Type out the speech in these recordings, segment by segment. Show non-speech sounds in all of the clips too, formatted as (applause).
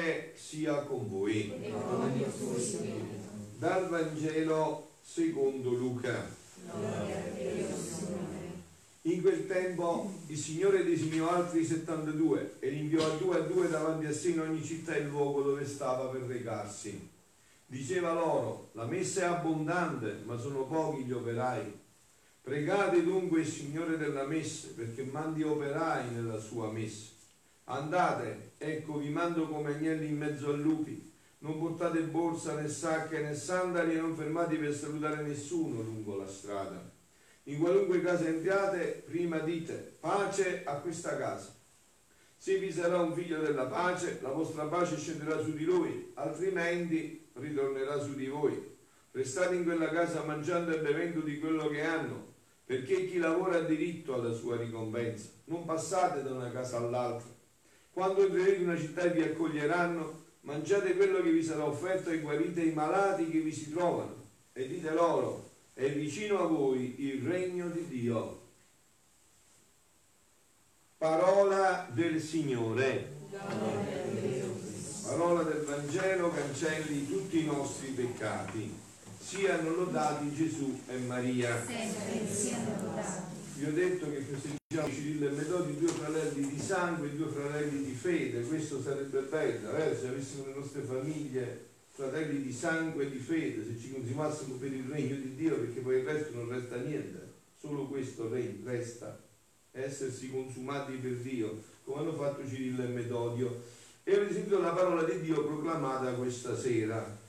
Signore sia con voi. Dal Vangelo secondo Luca. In quel tempo il Signore designò altri 72 e li inviò a due a due davanti a sé in ogni città e luogo dove stava per recarsi. Diceva loro, la messa è abbondante, ma sono pochi gli operai. Pregate dunque il Signore della messa perché mandi operai nella sua messa. Andate, ecco vi mando come agnelli in mezzo a lupi. Non portate borsa né sacche né sandali e non fermatevi per salutare nessuno lungo la strada. In qualunque casa entriate, prima dite pace a questa casa. Se vi sarà un figlio della pace, la vostra pace scenderà su di lui, altrimenti ritornerà su di voi. Restate in quella casa mangiando e bevendo di quello che hanno, perché chi lavora ha diritto alla sua ricompensa. Non passate da una casa all'altra. Quando entrerete in una città e vi accoglieranno, mangiate quello che vi sarà offerto e guarite i malati che vi si trovano. E dite loro, è vicino a voi il regno di Dio. Parola del Signore. Parola del Vangelo cancelli tutti i nostri peccati. Siano lodati Gesù e Maria. Vi ho detto che festeggiamo Cirillo e Metodi, due fratelli di sangue e due fratelli di fede. Questo sarebbe bello, eh? se avessimo le nostre famiglie fratelli di sangue e di fede, se ci consumassimo per il regno di Dio, perché poi il resto non resta niente, solo questo resta, essersi consumati per Dio, come hanno fatto Cirillo e Metodio. E avete sentito la parola di Dio proclamata questa sera.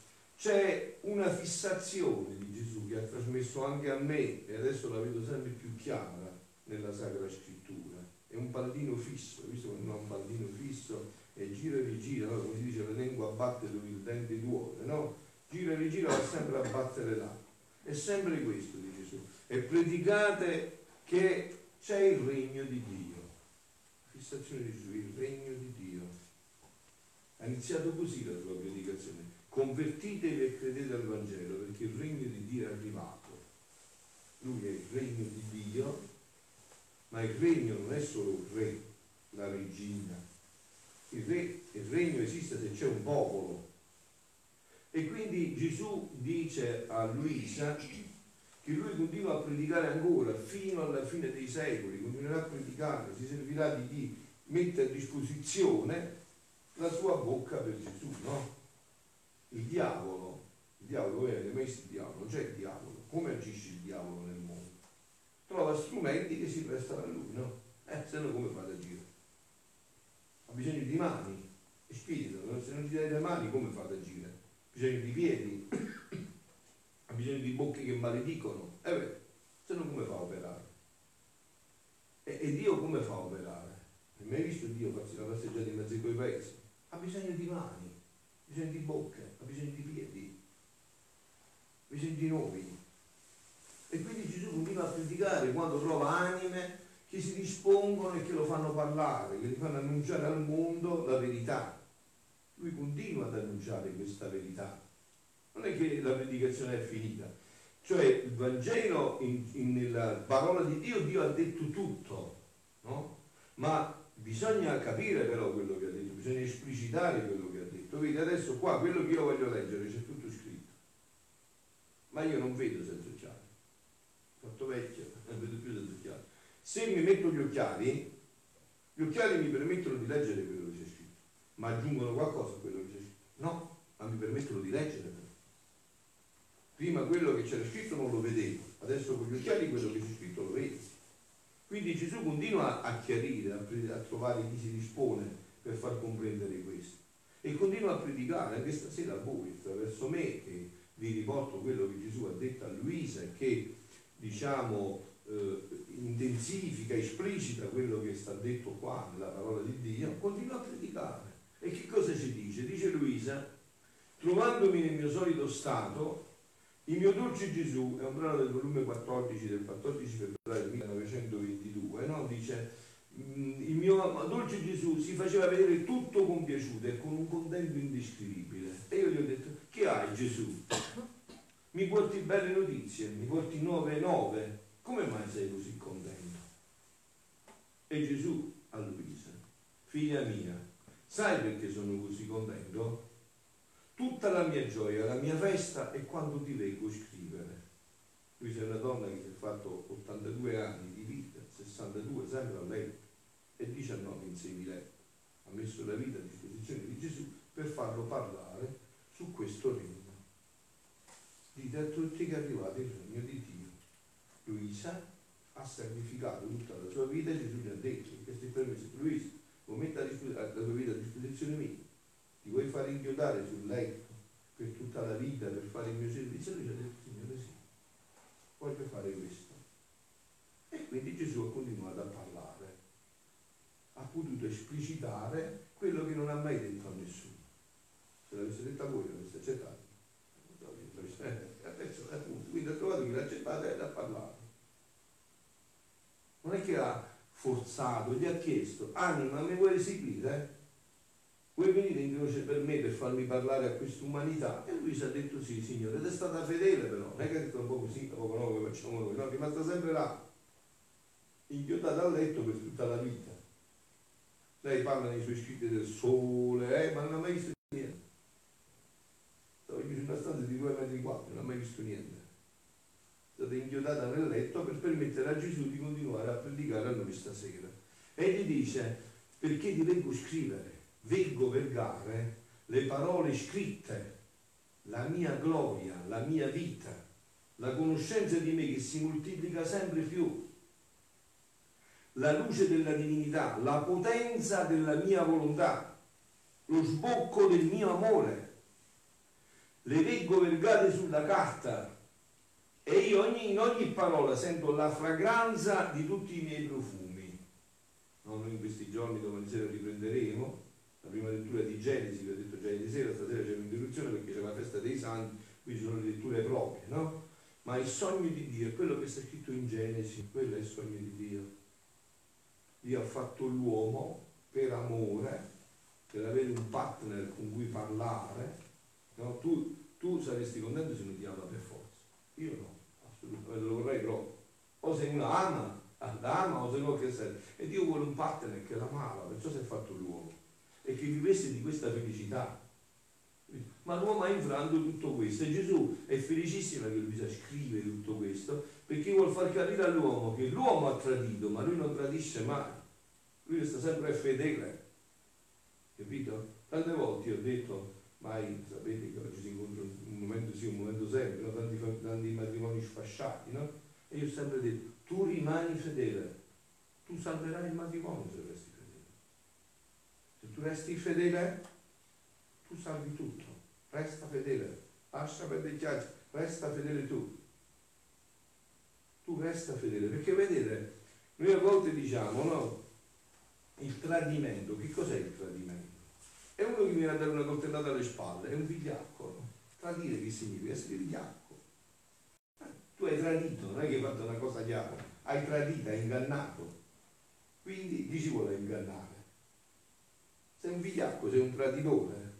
C'è una fissazione di Gesù che ha trasmesso anche a me, e adesso la vedo sempre più chiara nella Sacra Scrittura. È un pallino fisso, visto che non è un pallino fisso, e gira e rigira, no? come si dice la lingua batte dove il dente duole, no? Gira e rigira va sempre a battere là. È sempre questo di Gesù. E predicate che c'è il regno di Dio. Fissazione di Gesù, il regno di Dio. Ha iniziato così la sua predicazione. Convertitevi e credete al Vangelo perché il regno di Dio è arrivato. Lui è il regno di Dio, ma il regno non è solo il re, la regina, il, re, il regno esiste se c'è un popolo. E quindi Gesù dice a Luisa che lui continua a predicare ancora fino alla fine dei secoli, continuerà a predicare, si servirà di, di mettere a disposizione la sua bocca per Gesù, no? Il diavolo, il diavolo, avete mai visto il diavolo? Non c'è il diavolo, come agisce il diavolo nel mondo? Trova strumenti che si prestano a lui, no? Eh, se no come fate a agire? ha bisogno di mani e spirito, se non gli dai le mani come fate a agire? Ha bisogno di piedi, (coughs) ha bisogno di bocche che maledicono, eh beh, se no come fa a operare? E, e Dio come fa a operare? Hai mai visto Dio farsi una passeggiata in mezzo ai tuoi paesi? Ha bisogno di mani, ha bisogno di bocche, ha bisogno di piedi, ha bisogno di noi. E quindi Gesù continua a predicare quando trova anime che si dispongono e che lo fanno parlare, che gli fanno annunciare al mondo la verità. Lui continua ad annunciare questa verità. Non è che la predicazione è finita. Cioè il Vangelo, in, in, nella parola di Dio, Dio ha detto tutto, no? Ma bisogna capire però quello che ha detto, bisogna esplicitare quello Vedi, adesso qua quello che io voglio leggere c'è tutto scritto. Ma io non vedo senza occhiali. Fatto vecchio, (laughs) non vedo più senza occhiali. Se mi metto gli occhiali, gli occhiali mi permettono di leggere quello che c'è scritto, ma aggiungono qualcosa a quello che c'è scritto? No, ma mi permettono di leggere. Prima quello che c'era scritto non lo vedevo, adesso con gli occhiali quello che c'è scritto lo vedo. Quindi Gesù continua a chiarire, a, trovare chi si dispone per far comprendere questo. E continua a predicare anche stasera voi, attraverso me, che vi riporto quello che Gesù ha detto a Luisa e che, diciamo, eh, intensifica, esplicita quello che sta detto qua nella parola di Dio, continua a predicare. E che cosa ci dice? Dice Luisa, trovandomi nel mio solito stato, il mio dolce Gesù, è un brano del volume 14 del 14 febbraio 1922, no? dice il mio dolce Gesù si faceva vedere tutto compiaciuto e con un contento indescrivibile. E io gli ho detto, che hai Gesù? Mi porti belle notizie, mi porti nuove nuove, come mai sei così contento? E Gesù a Luisa, figlia mia, Sai perché sono così contento? Tutta la mia gioia, la mia festa è quando ti leggo scrivere. Qui c'è una donna che si è fatto 82 anni di vita, 62 sempre a letto e 19 in semiletto. Ha messo la vita a disposizione di Gesù per farlo parlare su questo regno. Dite a tutti che è arrivato il regno di Dio. Luisa ha sacrificato tutta la sua vita e Gesù gli ha detto, questo è permesso, Luisa, vuoi mettere la tua vita a disposizione mia? Ti vuoi fare inchiodare sul letto per tutta la vita per fare il mio servizio? Lui ci ha detto, Signore sì, voglio fare questo. E quindi Gesù ha continuato potuto esplicitare quello che non ha mai detto a nessuno. Se l'avesse detto a voi, l'avesse accettato. Quindi ha trovato chi l'ha accettato e l'ha parlato. Non è che ha forzato, gli ha chiesto, anima, mi vuoi seguire? Vuoi venire in croce per me per farmi parlare a questa umanità? E lui si è detto sì, signore, ed è stata fedele però, non è che ha detto un po' così, un po' no, come facciamo noi, no, è rimasta sempre là, inchiodata a letto per tutta la vita. Lei parla nei suoi scritti del sole, eh, ma non ha mai visto niente. Stava chiuso in una stanza di due metri quattro, non ha mai visto niente. È stata inchiodata nel letto per permettere a Gesù di continuare a predicare a noi stasera. E gli dice, perché ti vengo scrivere? Vengo vergare le parole scritte, la mia gloria, la mia vita, la conoscenza di me che si moltiplica sempre più la luce della divinità, la potenza della mia volontà, lo sbocco del mio amore. Le leggo vergate sulla carta e io ogni, in ogni parola sento la fragranza di tutti i miei profumi. No, noi in questi giorni domani sera riprenderemo la prima lettura di Genesi, vi ho detto già ieri sera, stasera c'è un'interruzione perché c'è la festa dei santi, qui ci sono le letture proprie, no? Ma il sogno di Dio quello che sta scritto in Genesi, quello è il sogno di Dio Dio ha fatto l'uomo per amore, per avere un partner con cui parlare. No? Tu, tu, saresti contento se non ti ama per forza. Io no, assolutamente, lo vorrei proprio. O sei una ama, ama o se no che sei. E Dio vuole un partner che l'amava, perciò si è fatto l'uomo. E che vivesse di questa felicità. Ma l'uomo ha infranto tutto questo e Gesù è felicissimo che lui sa scrivere tutto questo perché vuol far capire all'uomo che l'uomo ha tradito, ma lui non tradisce mai. Lui resta sempre fedele. Capito? Tante volte io ho detto, mai sapete che oggi si incontra un momento sì, un momento sempre, no? tanti, tanti matrimoni sfasciati, no? E io ho sempre detto, tu rimani fedele, tu salverai il matrimonio se resti fedele. Se tu resti fedele, tu salvi tutto resta fedele, lascia perdere chiacchiere, resta fedele tu. Resta fedele, perché vedete, noi a volte diciamo, no? Il tradimento, che cos'è il tradimento? È uno che viene a dare una coltellata alle spalle, è un vigliacco. No? Tradire che significa? Essere vigliacco. Eh, tu hai tradito, non è che hai fatto una cosa chiara, hai tradito, hai ingannato. Quindi chi ci vuole ingannare? Sei un vigliacco, sei un traditore.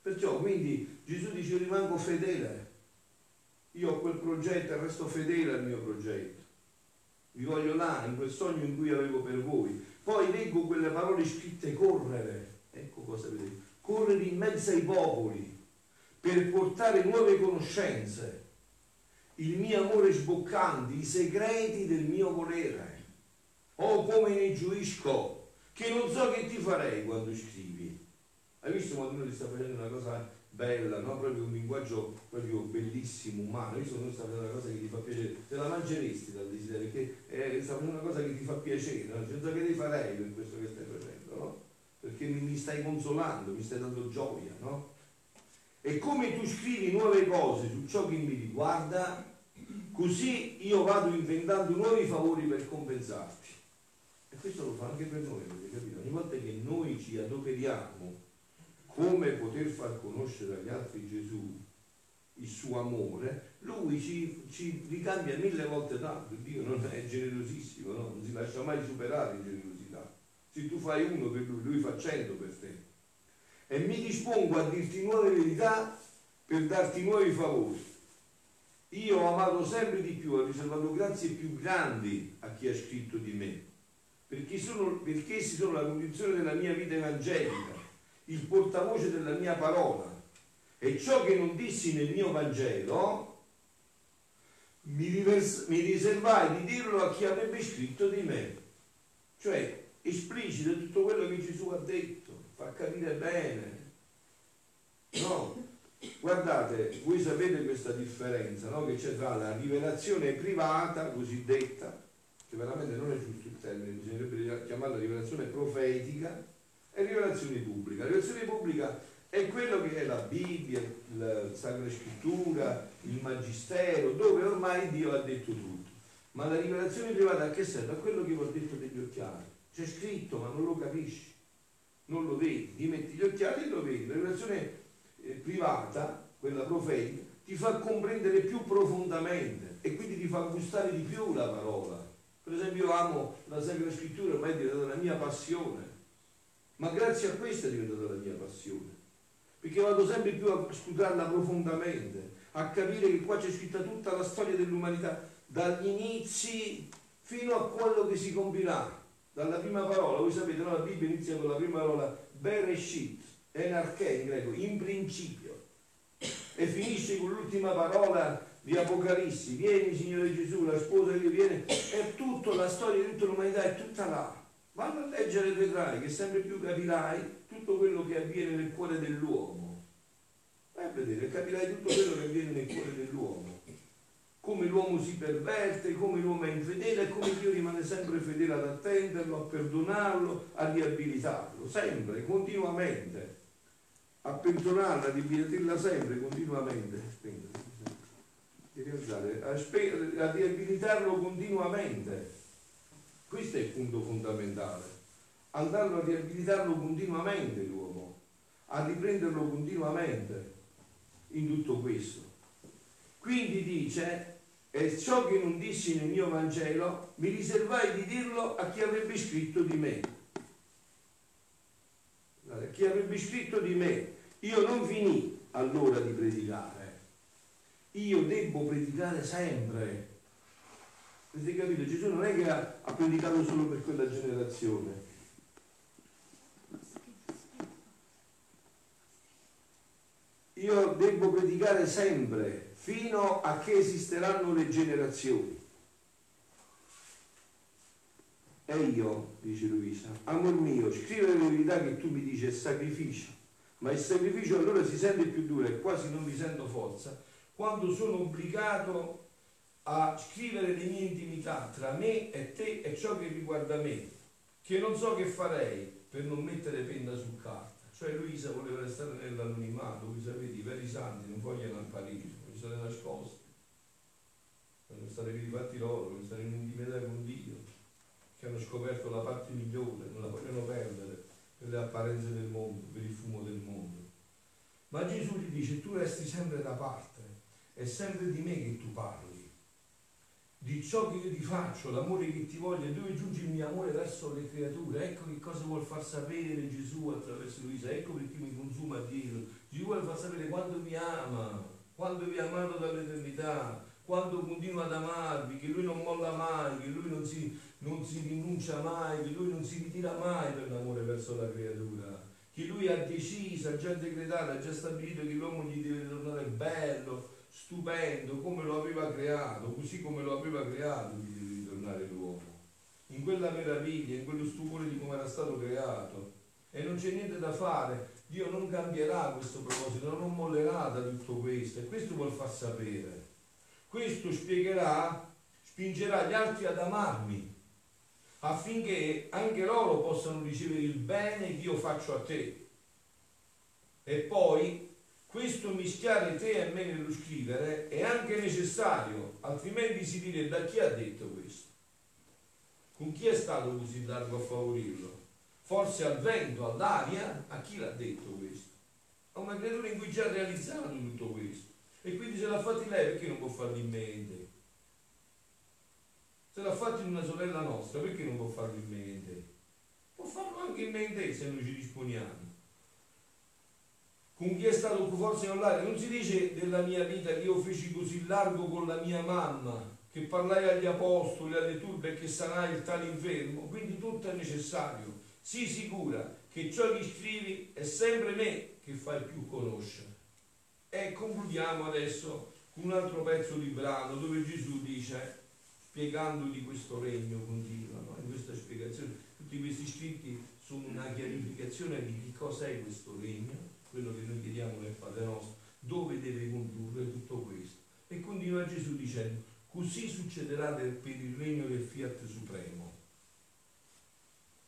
Perciò quindi Gesù dice rimango fedele, io ho quel progetto e resto fedele al mio progetto. Vi voglio là, in quel sogno in cui avevo per voi. Poi leggo quelle parole scritte correre. Ecco cosa vedete. Correre in mezzo ai popoli per portare nuove conoscenze, il mio amore sboccante, i segreti del mio volere. Oh, come ne gioisco, che non so che ti farei quando scrivi. Hai visto quando uno ti sta facendo una cosa bella, no? proprio un linguaggio proprio bellissimo, umano, hai visto quando sta facendo una cosa che ti fa piacere, te la mangeresti dal desiderio, perché eh, sta facendo una cosa che ti fa piacere, no? Cioè, so che ti farei per questo che stai facendo, no? Perché mi, stai consolando, mi stai dando gioia, no? E come tu scrivi nuove cose su ciò che mi riguarda, così io vado inventando nuovi favori per compensarti. E questo lo fa anche per noi, capito? Ogni volta che noi ci adoperiamo come poter far conoscere agli altri Gesù il suo amore, lui ci, ci ricambia mille volte tanto. Dio non è generosissimo, no? non si lascia mai superare in generosità. Se tu fai uno per lui, lui fa cento per te. E mi dispongo a dirti nuove verità per darti nuovi favori. Io ho amato sempre di più, ho riservato grazie più grandi a chi ha scritto di me, perché, sono, perché essi sono la condizione della mia vita evangelica il portavoce della mia parola e ciò che non dissi nel mio Vangelo mi, rivers- mi riservai di dirlo a chi avrebbe scritto di me. Cioè, esplicita tutto quello che Gesù ha detto, fa capire bene. No? Guardate, voi sapete questa differenza no? che c'è tra la rivelazione privata, cosiddetta, che veramente non è giusto il termine, bisognerebbe chiamarla rivelazione profetica, e rivelazione pubblica. La rivelazione pubblica è quello che è la Bibbia, la Sacra Scrittura, il Magistero, dove ormai Dio ha detto tutto. Ma la rivelazione privata a che serve? A quello che vi ho detto degli occhiali. C'è scritto ma non lo capisci, non lo vedi, ti metti gli occhiali e lo vedi. La rivelazione eh, privata, quella profetica, ti fa comprendere più profondamente e quindi ti fa gustare di più la parola. Per esempio io amo la Sacra Scrittura, ormai è diventata la mia passione, ma grazie a questo è diventata la mia passione perché vado sempre più a studiarla profondamente, a capire che qua c'è scritta tutta la storia dell'umanità, dagli inizi fino a quello che si compirà, dalla prima parola, voi sapete, no? la Bibbia inizia con la prima parola Bereshit, enarche in greco, in principio, e finisce con l'ultima parola di Apocalissi, vieni Signore Gesù, la sposa che viene, è tutta la storia di tutta l'umanità, è tutta là. Vanno a leggere e vedrai che sempre più capirai tutto quello che avviene nel cuore dell'uomo. Vai a vedere, capirai tutto quello che avviene nel cuore dell'uomo. Come l'uomo si perverte, come l'uomo è infedele e come Dio rimane sempre fedele ad attenderlo, a perdonarlo, a riabilitarlo, sempre, continuamente. A perdonarlo, a riabilitarla sempre, continuamente. A riabilitarlo continuamente. Questo è il punto fondamentale andando a riabilitarlo continuamente l'uomo, a riprenderlo continuamente in tutto questo. Quindi dice, e ciò che non dissi nel mio Vangelo, mi riservai di dirlo a chi avrebbe scritto di me. A chi avrebbe scritto di me. Io non finì allora di predicare. Io devo predicare sempre. Avete capito? Gesù non è che ha, ha predicato solo per quella generazione io devo predicare sempre fino a che esisteranno le generazioni. E io, dice Luisa, amor mio, scrive la verità che tu mi dici è sacrificio, ma il sacrificio allora si sente più duro e quasi non mi sento forza quando sono obbligato a scrivere le mie intimità tra me e te e ciò che riguarda me, che non so che farei per non mettere penna sul carta. Cioè Luisa voleva restare nell'anonimato, voi sapete, i veri santi non vogliono apparire, vogliono stare nascosti, vogliono stare per i fatti loro, vogliono stare in intimità con Dio, che hanno scoperto la parte migliore, non la vogliono perdere per le apparenze del mondo, per il fumo del mondo. Ma Gesù gli dice, tu resti sempre da parte, è sempre di me che tu parli di ciò che io ti faccio, l'amore che ti voglio, dove giunge il mio amore verso le creature. Ecco che cosa vuol far sapere Gesù attraverso Luisa, ecco perché mi consuma Dio. Gesù vuole far sapere quanto mi ama, quanto vi ha amato dall'eternità, quanto continua ad amarvi, che lui non molla mai, che lui non si, non si rinuncia mai, che lui non si ritira mai per l'amore verso la creatura, che lui ha deciso, ha già decretato, ha già stabilito che l'uomo gli deve tornare bello, stupendo come lo aveva creato, così come lo aveva creato di ritornare l'uomo, in quella meraviglia, in quello stupore di come era stato creato. E non c'è niente da fare, Dio non cambierà questo proposito, non mollerà da tutto questo e questo vuol far sapere. Questo spiegherà, spingerà gli altri ad amarmi affinché anche loro possano ricevere il bene che io faccio a te. E poi questo mischiare te e me nello scrivere è anche necessario, altrimenti si direbbe da chi ha detto questo? Con chi è stato così largo a favorirlo? Forse al vento, all'aria? A chi l'ha detto questo? A una creatura in cui già ha realizzato tutto questo. E quindi se l'ha fatto lei, perché non può farlo in me e te? Se l'ha fatto in una sorella nostra, perché non può farlo in me e te? Può farlo anche in me e te se noi ci disponiamo con chi è stato più forse nell'aria. Non si dice della mia vita che io feci così largo con la mia mamma, che parlai agli apostoli, alle turbe e che sanai il tale infermo. Quindi tutto è necessario. Sii sicura che ciò che scrivi è sempre me che fai più conoscere. E concludiamo adesso con un altro pezzo di brano dove Gesù dice, spiegando di questo regno continua, no? in questa spiegazione, tutti questi scritti sono una chiarificazione di che cosa è questo regno, quello che noi chiediamo nel Padre nostro, dove deve condurre tutto questo. E continua Gesù dicendo, così succederà per il regno del fiat supremo.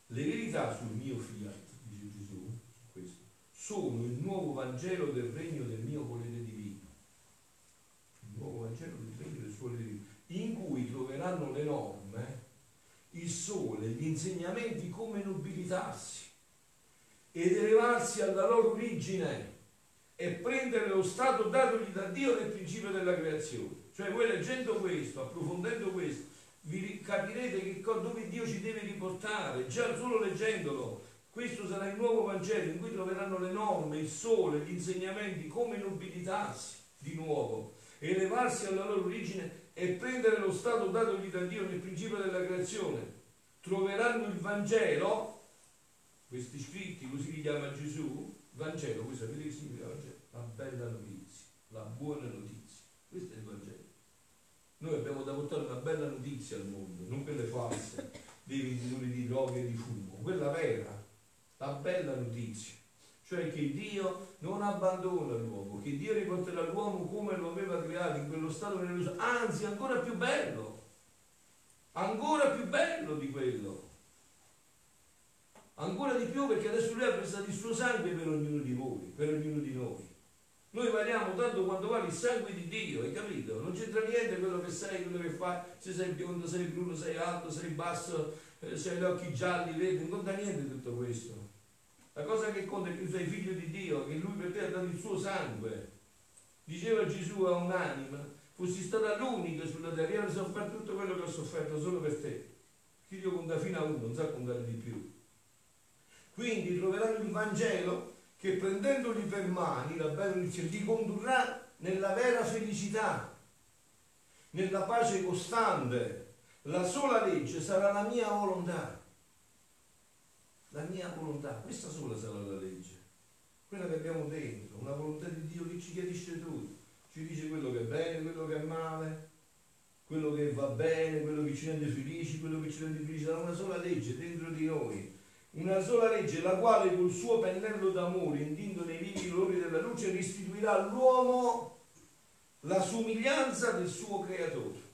Le verità sul mio fiat, dice Gesù, questo, sono il nuovo Vangelo del regno del mio volere divino. Il nuovo Vangelo del regno del suo volere divino, in cui troveranno le norme, il sole, gli insegnamenti come nobilitarsi ed elevarsi alla loro origine e prendere lo stato datogli da Dio nel principio della creazione. Cioè voi leggendo questo, approfondendo questo, vi capirete che, dove Dio ci deve riportare, già solo leggendolo. Questo sarà il nuovo Vangelo in cui troveranno le norme, il sole, gli insegnamenti, come nobilitarsi di nuovo, elevarsi alla loro origine e prendere lo stato datogli da Dio nel principio della creazione. Troveranno il Vangelo, questi scritti, così li chiama Gesù, Vangelo, questo sapete che significa Vangelo? La bella notizia, la buona notizia. Questo è il Vangelo. Noi abbiamo da portare una bella notizia al mondo, non quelle false dei venditori di droghe e di fumo, quella vera, la bella notizia. Cioè che Dio non abbandona l'uomo, che Dio riporterà l'uomo come lo aveva creato, in quello stato meraviglioso, anzi ancora più bello, ancora più bello di quello ancora di più perché adesso lui ha prestato il suo sangue per ognuno di voi, per ognuno di noi. Noi valiamo tanto quanto vale il sangue di Dio, hai capito? Non c'entra niente quello che sei, quello che fai, se sei biondo, sei bruno, sei alto, sei basso, eh, se hai gli occhi gialli, vedi, non conta niente tutto questo. La cosa che conta è che tu sei figlio di Dio, che lui per te ha dato il suo sangue. Diceva Gesù a un'anima, fossi stata l'unica sulla terra, io avrei sofferto tutto quello che ho sofferto solo per te. Che Dio conta fino a uno, non sa contare di più. Quindi troveranno il Vangelo che prendendoli per mani, la bella notizia, li condurrà nella vera felicità, nella pace costante. La sola legge sarà la mia volontà. La mia volontà, questa sola sarà la legge. Quella che abbiamo dentro, una volontà di Dio che ci chiarisce tutto. Ci dice quello che è bene, quello che è male, quello che va bene, quello che ci rende felici, quello che ci rende felici. Sarà una sola legge dentro di noi una sola legge, la quale col suo pennello d'amore, intinto nei vivi colori della luce, restituirà all'uomo la somiglianza del suo creatore.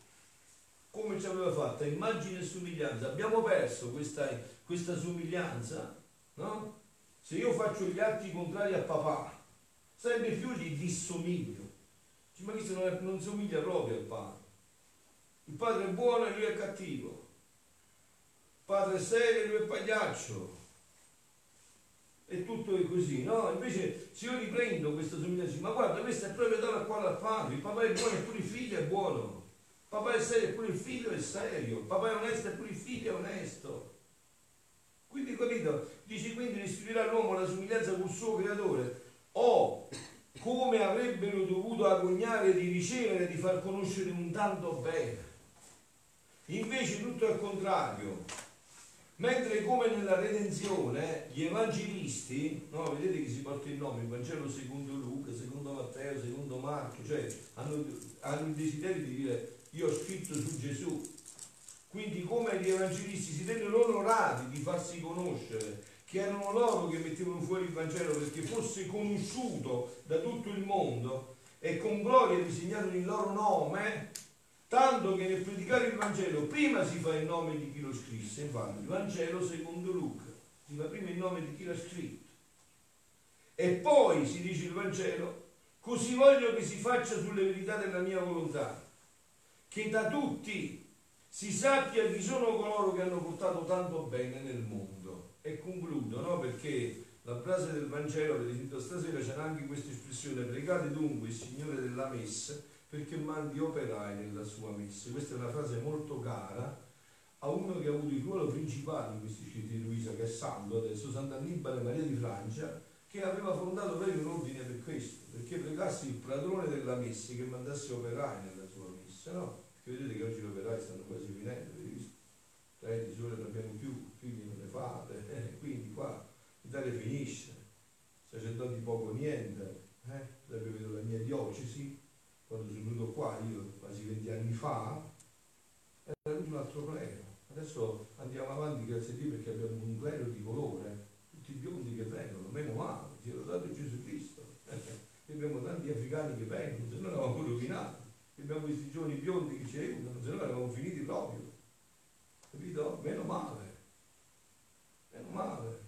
Come ci aveva fatto? Immagine e somiglianza. Abbiamo perso questa, questa somiglianza, no? Se io faccio gli atti contrari a papà, sempre più gli dissomiglio. Ma questo non, è, non somiglia proprio al padre. Il padre è buono e lui è cattivo padre serio e è pagliaccio. E tutto è così, no? Invece se io riprendo questa somiglianza, ma guarda, questo è proprio dato a cuore al padre, il papà è buono e pure il figlio è buono. Papà è serio e pure il figlio è serio. Papà è onesto e pure il figlio è onesto. Quindi capito? Dici quindi restituirà all'uomo la somiglianza col suo creatore. O come avrebbero dovuto agognare di ricevere, di far conoscere un tanto bene. Invece tutto al contrario, Mentre come nella redenzione gli evangelisti, no, vedete che si porta il nome, il Vangelo secondo Luca, secondo Matteo, secondo Marco, cioè hanno, hanno il desiderio di dire io ho scritto su Gesù. Quindi come gli evangelisti si tennero onorati di farsi conoscere, che erano loro che mettevano fuori il Vangelo perché fosse conosciuto da tutto il mondo e con gloria disegnarono il loro nome, tanto che nel predicare il Vangelo prima si fa il nome di chi lo scrisse, infatti il Vangelo secondo Luca, si fa prima il nome di chi l'ha scritto e poi si dice il Vangelo, così voglio che si faccia sulle verità della mia volontà, che da tutti si sappia chi sono coloro che hanno portato tanto bene nel mondo. E concludo, no? Perché la frase del Vangelo, vedete, stasera c'è anche questa espressione, pregate dunque il Signore della Messa, perché mandi operai nella sua messa. Questa è una frase molto cara a uno che ha avuto il ruolo principale in questi scritti di Luisa, che è Santo adesso, Sant'Annibale Maria di Francia, che aveva fondato proprio un ordine per questo, perché pregasse il padrone della messa che mandasse operai nella sua messa, no? Perché vedete che oggi gli operai stanno quasi finendo, avete visto? Di sole non abbiamo più, figli non ne fate, eh, quindi qua l'Italia finisce, sacerdoti poco niente, eh? vedo la mia diocesi, quando sono venuto qua, io quasi 20 anni fa, era tutto un altro clero. Adesso andiamo avanti, grazie a Dio, perché abbiamo un clero di colore, tutti i biondi che vengono, meno male, ci ha dato Gesù Cristo. (laughs) e abbiamo tanti africani che vengono, se no eravamo rovinati. Abbiamo questi giovani biondi che ci aiutano, se no eravamo finiti proprio. Capito? Meno male. Meno male.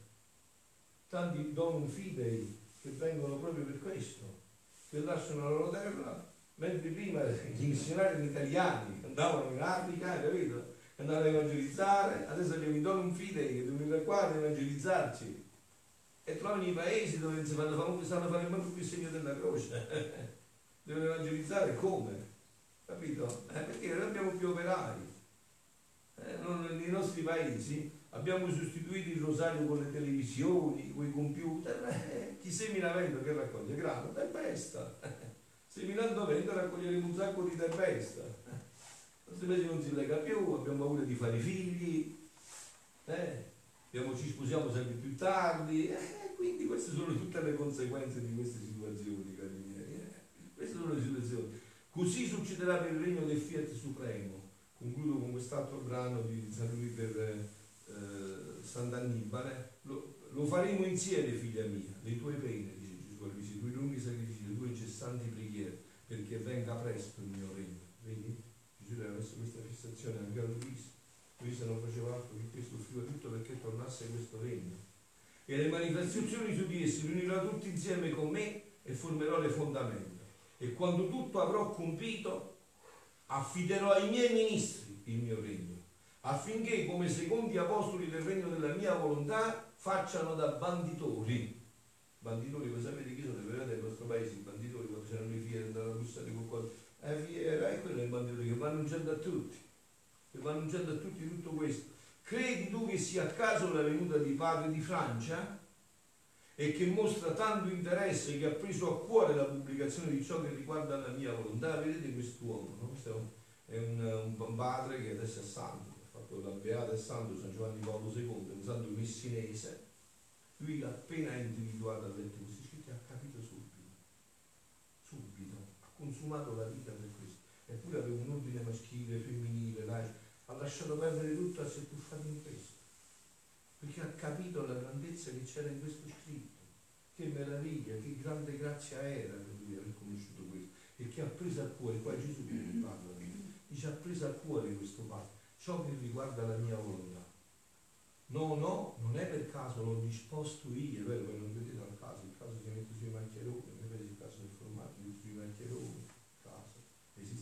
Tanti donum fidei che vengono proprio per questo, che lasciano la loro terra, mentre prima gli missionari italiani, andavano in Africa, capito? Andavano a evangelizzare, adesso abbiamo i donum fidei che devono venire qua ad evangelizzarci e trovano i paesi dove si fanno, stanno a fare manco più il segno della croce. (laughs) devono evangelizzare come? Capito? Eh, perché non abbiamo più operai. Eh, non, nei nostri paesi abbiamo sostituito il rosario con le televisioni, con i computer, eh, chi semina vento che raccoglie grano? Tempesta. (laughs) Seminando vento raccoglieremo un sacco di tempesta. Paese non si lega più, abbiamo paura di fare figli, eh, abbiamo, ci sposiamo sempre più tardi, eh, quindi queste sono tutte le conseguenze di queste situazioni, cari miei. Eh. Queste sono le situazioni. Così succederà per il regno del Fiat Supremo. Concludo con quest'altro brano di San Luigi per eh, Sant'Annibale, lo, lo, faremo insieme, figlia mia, le tue pene, dice Gesù i tuoi lunghi sacrifici, le tue incessanti preghiere, perché venga presto il mio regno. Vedi? Gesù aveva messo questa fissazione anche a Luisa. Luisa non faceva altro che questo offriva tutto perché tornasse questo regno. E le manifestazioni su di essi riunirò tutti insieme con me e formerò le fondamenta. E quando tutto avrò compito, affiderò ai miei ministri il mio regno affinché come secondi apostoli del regno della mia volontà facciano da banditori. Banditori, voi sapete chi sono? Vedete nel nostro paese i banditori quando c'erano le qualcosa. Eh, fiera, e quello è il banditore che va annunciando a tutti, che va annunciando a tutti tutto questo. Credi tu che sia a caso la venuta di padre di Francia? E che mostra tanto interesse che ha preso a cuore la pubblicazione di ciò che riguarda la mia volontà. Vedete quest'uomo, no? Questo è un, un, padre che adesso è santo fatto da Beata e Santo San Giovanni Paolo II, un santo messinese, lui appena individuato ha letto questi scritti ha capito subito, subito, ha consumato la vita per questo, eppure aveva un ordine maschile, femminile, laico, ha lasciato perdere tutto, si è tuffato in questo, perché ha capito la grandezza che c'era in questo scritto, che meraviglia, che grande grazia era per lui aver conosciuto questo, e che ha preso a cuore, qua Gesù parla, dice ha preso a cuore questo padre ciò che riguarda la mia volontà. No, no, non è per caso, l'ho disposto io, è vero che non vedete al caso, il caso si mette sui maccheroni, non vedete il caso del formaggio, sui maccheroni.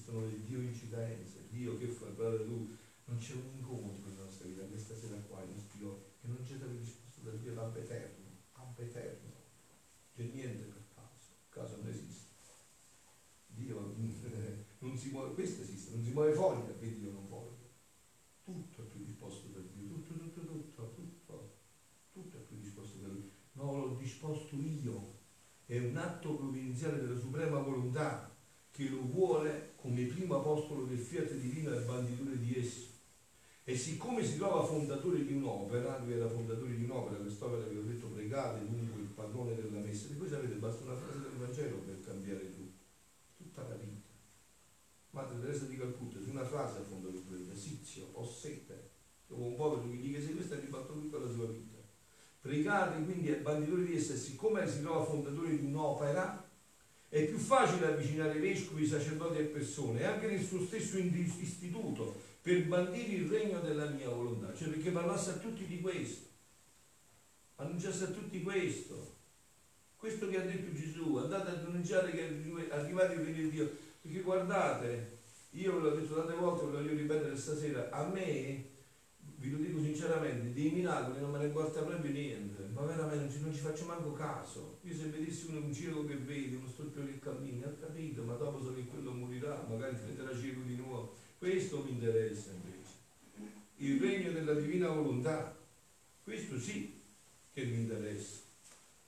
Esistono le Dio incidenze, Dio che fa, guarda tu, non c'è un incontro nella nostra vita, questa sera qua, i nostri occhi, che non c'è stato disposto da Dio l'ab eterno, ab eterno. C'è niente per caso, il caso non esiste. Dio (laughs) non si muove, questo esiste, non si muove foglia che Dio non voglia tutto è predisposto da Dio, tutto, tutto, tutto, tutto, tutto è predisposto da Lui. No, l'ho disposto io, è un atto provvidenziale della suprema volontà che lo vuole come primo apostolo del fiat divino e banditore di esso. E siccome si trova fondatore di un'opera, lui era fondatore di un'opera, quest'opera che ho detto pregate, dunque il padrone della messa, e voi sapete, basta una frase del Vangelo per cambiare tutto, tutta la vita. Madre Teresa di Calcutta, su una frase a fondo del prete, Sizio, ho sete. Dopo un povero che gli chiese questo ha ribatto tutta la sua vita. Pregate quindi al banditore di essa, siccome si trova fondatore di un'opera, è più facile avvicinare vescovi, sacerdoti e persone, anche nel suo stesso istituto, per bandire il regno della mia volontà, cioè perché parlasse a tutti di questo, annunciasse a tutti questo, questo che ha detto Gesù, andate ad annunciare che è arrivato il regno di Dio, perché guardate, io ve l'ho detto tante volte, ve lo voglio ripetere stasera, a me, vi lo dico sinceramente, dei miracoli non me ne importa proprio niente, ma veramente non ci faccio manco caso. Io se vedessi uno un cieco che vede, uno storpio che cammina, ho capito, ma dopo so che quello morirà, magari diventerà cieco di nuovo. Questo mi interessa invece. Il regno della divina volontà. Questo sì che mi interessa.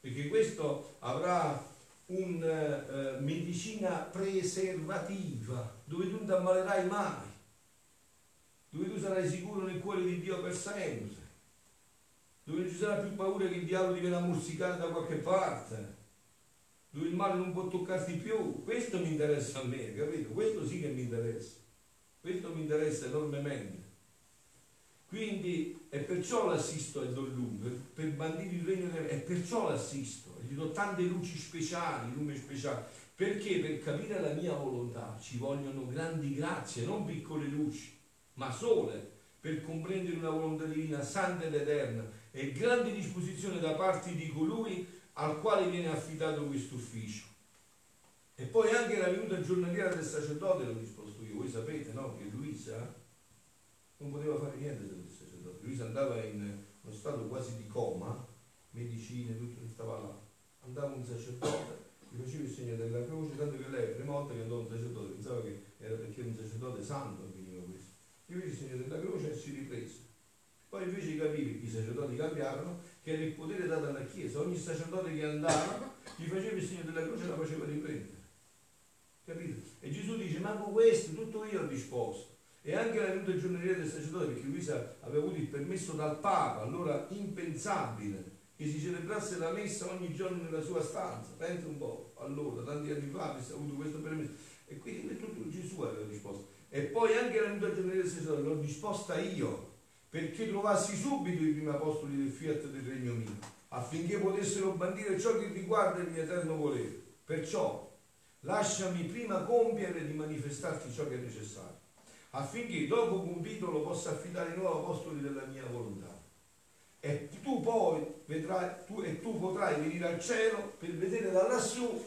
Perché questo avrà una eh, medicina preservativa dove tu non ti ammalerai mai, dove tu sarai sicuro nel cuore di Dio per sempre, dove non ci sarà più paura che il diavolo ti viene a morsicare da qualche parte, dove il male non può toccarti più. Questo mi interessa a me, capito? Questo sì che mi interessa. Questo mi interessa enormemente. Quindi, e perciò l'assisto a Don Lume, per bandire il regno del e perciò l'assisto, gli do tante luci speciali, lume speciali, perché per capire la mia volontà ci vogliono grandi grazie, non piccole luci, ma sole, per comprendere una volontà divina santa ed eterna e grande disposizione da parte di colui al quale viene affidato questo ufficio. E poi anche la venuta giornaliera del sacerdote l'ho disposto io, voi sapete no? che Luisa non poteva fare niente del sacerdote, Luisa andava in uno stato quasi di coma, medicine, tutto stava là, andava un sacerdote, gli faceva il segno della croce, tanto che lei la prima volta che andò un sacerdote pensava che era perché un sacerdote santo veniva questo, gli fece il segno della croce e si riprese. Poi invece capì, i sacerdoti cambiarono, che era il potere dato alla Chiesa, ogni sacerdote che andava gli faceva il segno della croce e la faceva riprendere. Capito? E Gesù dice, ma con questo tutto io ho disposto. E anche la venuta giornaliera del sacerdote, perché Luisa aveva avuto il permesso dal Papa, allora impensabile che si celebrasse la messa ogni giorno nella sua stanza. Pensa un po', allora, tanti anni fa, avesse avuto questo permesso. E quindi tutto Gesù aveva disposto. E poi anche la venuta giornaliera del sacerdote l'ho disposta io, perché trovassi subito i primi apostoli del fiat del regno mio, affinché potessero bandire ciò che riguarda il mio eterno volere. Perciò lasciami prima compiere di manifestarti ciò che è necessario, affinché dopo compito lo possa affidare ai nuovi apostoli della mia volontà. E tu poi vedrai, tu, e tu potrai venire al cielo per vedere da lassù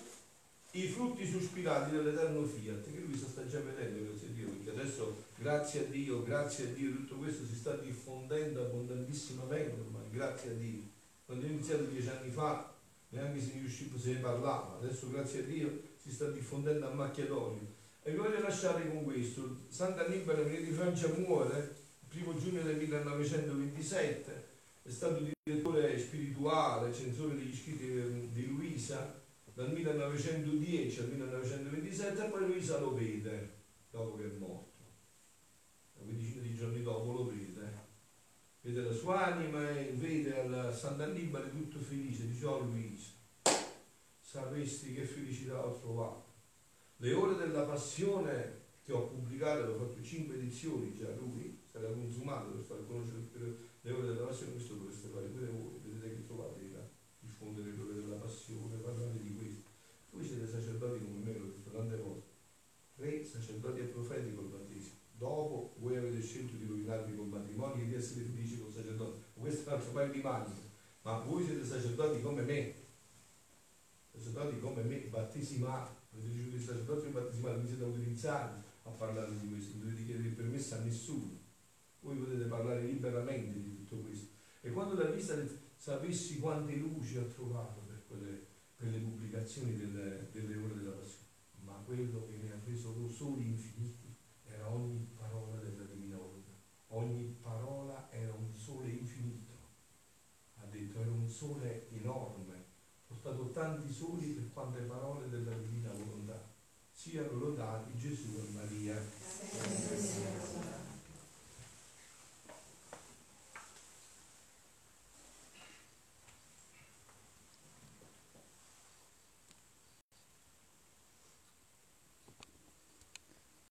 i frutti sospirati dell'eterno fiat, che lui sta già vedendo, perché adesso, grazie a Dio, grazie a Dio, tutto questo si sta diffondendo abbondantissimamente ormai, grazie a Dio. Quando ho iniziato dieci anni fa, neanche se riuscivo, se ne parlava, adesso grazie a Dio si sta diffondendo a macchia d'olio. E vi voglio lasciare con questo. Sant'Annibale Maria di Francia muore il primo giugno del 1927, è stato direttore spirituale, censore degli scritti di Luisa dal 1910 al 1927 e poi Luisa lo vede dopo che è morto. Quindicina di giorni dopo lo vede, vede la sua anima e vede al Sant'Annibale tutto felice, dice oh Luisa, sapesti che felicità ho trovato. Le ore della passione che ho pubblicato, ho fatto cinque edizioni già lui, era consumato per far conoscere le ore della passione, questo dovreste fare pure voi, vedete che trovate da diffondere le ore della passione, parlare di questo. Voi siete sacerdoti come me, l'ho detto tante volte, re, sacerdoti e profeti col. Dopo voi avete scelto di rovinarvi col matrimonio e di essere felici col sacerdote. Questo è un altro paio di maniche, ma voi siete sacerdoti come me, sacerdoti come me, battesimati, avete ricevuto il sacerdote battesimale, vi siete autorizzati a parlare di questo, non dovete chiedere permesso a nessuno. Voi potete parlare liberamente di tutto questo. E quando la vista sapessi quante luci ho trovato per, quelle, per le pubblicazioni delle, delle, ore della passione, ma quello che mi ha preso soli infiniti era ogni parola della Divina Volontà. Ogni parola era un sole infinito. Ha detto, era un sole enorme stato tanti soli per quante parole della divina volontà. Siano lodati Gesù e Maria.